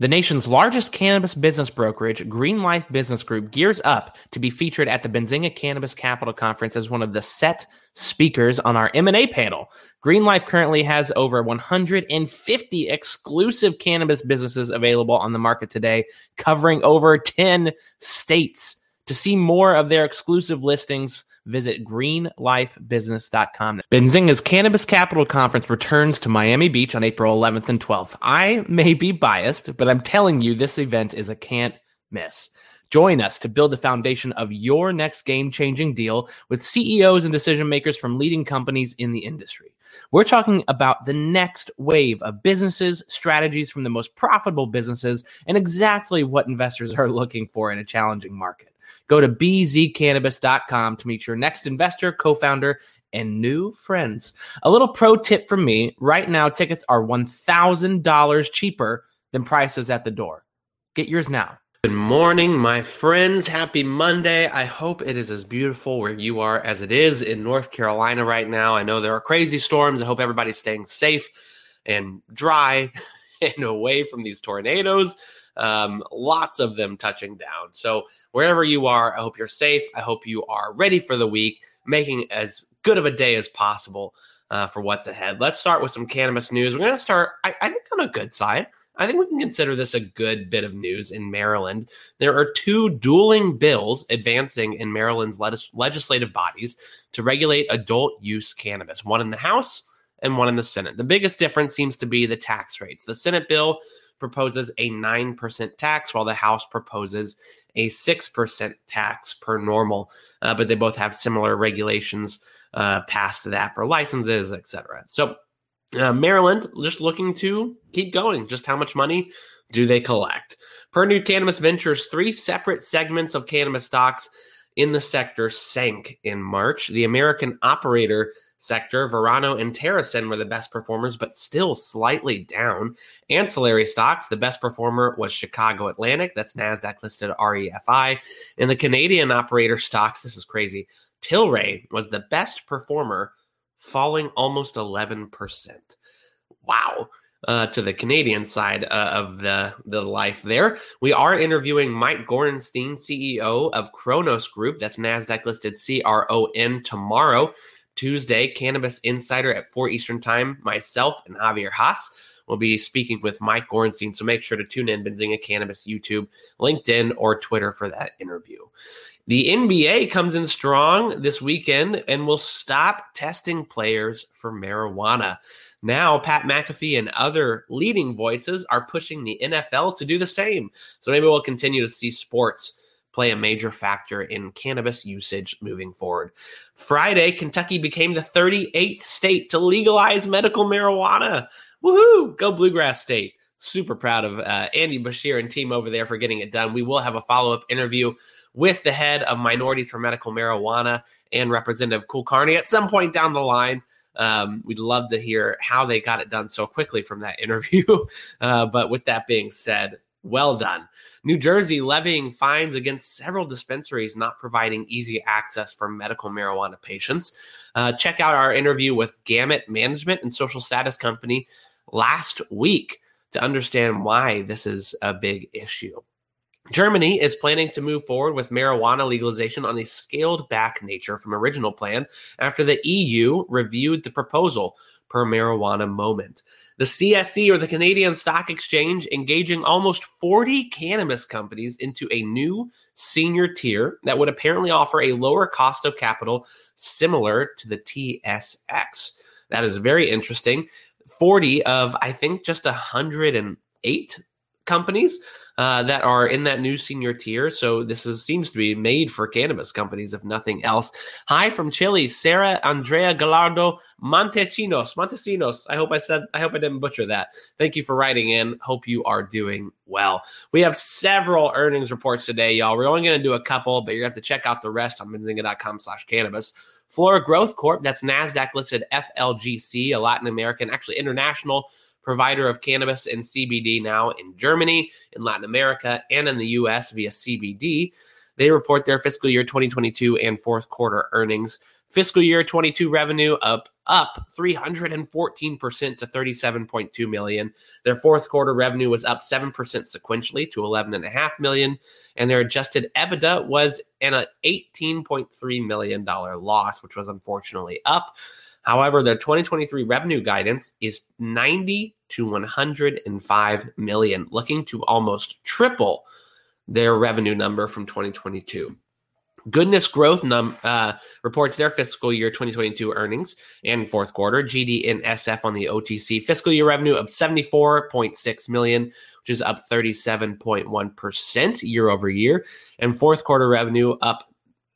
The nation's largest cannabis business brokerage, Green Life Business Group, gears up to be featured at the Benzinga Cannabis Capital Conference as one of the set speakers on our M&A panel. Green Life currently has over 150 exclusive cannabis businesses available on the market today, covering over 10 states. To see more of their exclusive listings, visit greenlifebusiness.com. Benzinga's Cannabis Capital Conference returns to Miami Beach on April 11th and 12th. I may be biased, but I'm telling you, this event is a can't miss. Join us to build the foundation of your next game changing deal with CEOs and decision makers from leading companies in the industry. We're talking about the next wave of businesses, strategies from the most profitable businesses, and exactly what investors are looking for in a challenging market. Go to bzcannabis.com to meet your next investor, co founder, and new friends. A little pro tip from me right now, tickets are $1,000 cheaper than prices at the door. Get yours now. Good morning, my friends. Happy Monday. I hope it is as beautiful where you are as it is in North Carolina right now. I know there are crazy storms. I hope everybody's staying safe and dry and away from these tornadoes. Um, lots of them touching down. So, wherever you are, I hope you're safe. I hope you are ready for the week, making as good of a day as possible uh, for what's ahead. Let's start with some cannabis news. We're going to start, I, I think, on a good side. I think we can consider this a good bit of news in Maryland. There are two dueling bills advancing in Maryland's legislative bodies to regulate adult use cannabis, one in the House and one in the Senate. The biggest difference seems to be the tax rates. The Senate bill proposes a 9% tax, while the House proposes a 6% tax per normal. Uh, but they both have similar regulations uh, passed that for licenses, etc. So uh, Maryland just looking to keep going. Just how much money do they collect? Per New Cannabis Ventures, three separate segments of cannabis stocks in the sector sank in March. The American operator sector. Verano and TerrAscend were the best performers, but still slightly down. Ancillary stocks, the best performer was Chicago Atlantic. That's NASDAQ listed REFI. And the Canadian operator stocks, this is crazy. Tilray was the best performer, falling almost 11%. Wow. Uh, to the Canadian side uh, of the, the life there. We are interviewing Mike Gorenstein, CEO of Cronos Group. That's NASDAQ listed C R O N tomorrow. Tuesday, Cannabis Insider at 4 Eastern Time. Myself and Javier Hasse will be speaking with Mike Gorenstein. So make sure to tune in Benzinga Cannabis YouTube, LinkedIn, or Twitter for that interview. The NBA comes in strong this weekend and will stop testing players for marijuana. Now, Pat McAfee and other leading voices are pushing the NFL to do the same. So maybe we'll continue to see sports play a major factor in cannabis usage moving forward. Friday, Kentucky became the 38th state to legalize medical marijuana. Woohoo! Go Bluegrass State. Super proud of uh, Andy Beshear and team over there for getting it done. We will have a follow up interview with the head of Minorities for Medical Marijuana and Representative Kulkarni at some point down the line. Um, we'd love to hear how they got it done so quickly from that interview. Uh, but with that being said, well done. New Jersey levying fines against several dispensaries not providing easy access for medical marijuana patients. Uh, check out our interview with Gamut Management and Social Status Company last week to understand why this is a big issue. Germany is planning to move forward with marijuana legalization on a scaled back nature from original plan after the EU reviewed the proposal per marijuana moment the CSE or the Canadian Stock Exchange engaging almost 40 cannabis companies into a new senior tier that would apparently offer a lower cost of capital similar to the TSX. That is very interesting. 40 of, I think, just 108 companies uh, that are in that new senior tier. So this is, seems to be made for cannabis companies, if nothing else. Hi from Chile, Sarah Andrea Gallardo Montesinos. Montesinos. I hope I said. I hope I didn't butcher that. Thank you for writing in. Hope you are doing well. We have several earnings reports today, y'all. We're only going to do a couple, but you're going to have to check out the rest on benzinga.com/cannabis. Flora Growth Corp. That's Nasdaq listed FLGC, a Latin American, actually international provider of cannabis and CBD now in Germany, in Latin America, and in the US via CBD. They report their fiscal year 2022 and fourth quarter earnings. Fiscal year 22 revenue up up 314% to 37.2 million. Their fourth quarter revenue was up 7% sequentially to 11.5 million, and their adjusted EBITDA was an uh, 18.3 million dollar loss, which was unfortunately up. However, their 2023 revenue guidance is 90 to 105 million, looking to almost triple their revenue number from 2022. Goodness Growth num, uh, reports their fiscal year 2022 earnings and fourth quarter. GDNSF on the OTC fiscal year revenue of 74.6 million, which is up 37.1% year over year, and fourth quarter revenue up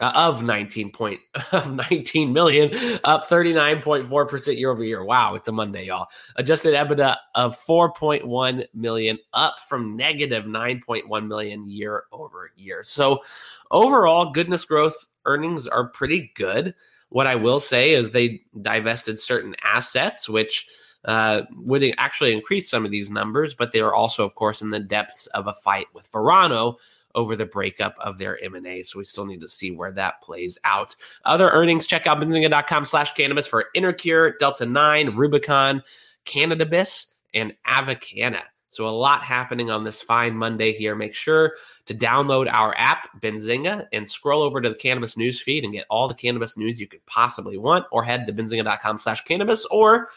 uh, of 19 point of 19 million, up 39.4% year over year. Wow, it's a Monday, y'all. Adjusted EBITDA of 4.1 million, up from negative 9.1 million year over year. So overall, goodness growth earnings are pretty good. What I will say is they divested certain assets, which uh, would actually increase some of these numbers, but they are also, of course, in the depths of a fight with Verano, over the breakup of their M&A. So we still need to see where that plays out. Other earnings, check out benzinga.com slash cannabis for Intercure, Delta 9, Rubicon, Cannabis, and Avicanna. So a lot happening on this fine Monday here. Make sure to download our app, Benzinga, and scroll over to the cannabis news feed and get all the cannabis news you could possibly want, or head to benzinga.com slash cannabis, or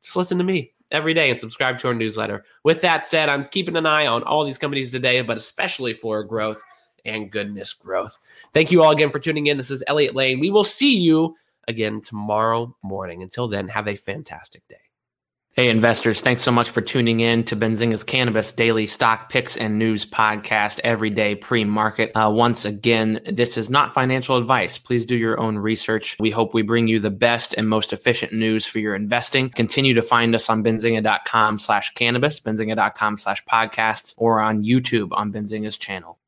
just listen to me every day and subscribe to our newsletter. With that said, I'm keeping an eye on all these companies today, but especially Flora Growth and goodness growth. Thank you all again for tuning in. This is Elliot Lane. We will see you again tomorrow morning. Until then, have a fantastic day. Hey, investors, thanks so much for tuning in to Benzinga's Cannabis Daily Stock Picks and News Podcast every day pre market. Uh, once again, this is not financial advice. Please do your own research. We hope we bring you the best and most efficient news for your investing. Continue to find us on benzinga.com slash cannabis, benzinga.com slash podcasts, or on YouTube on Benzinga's channel.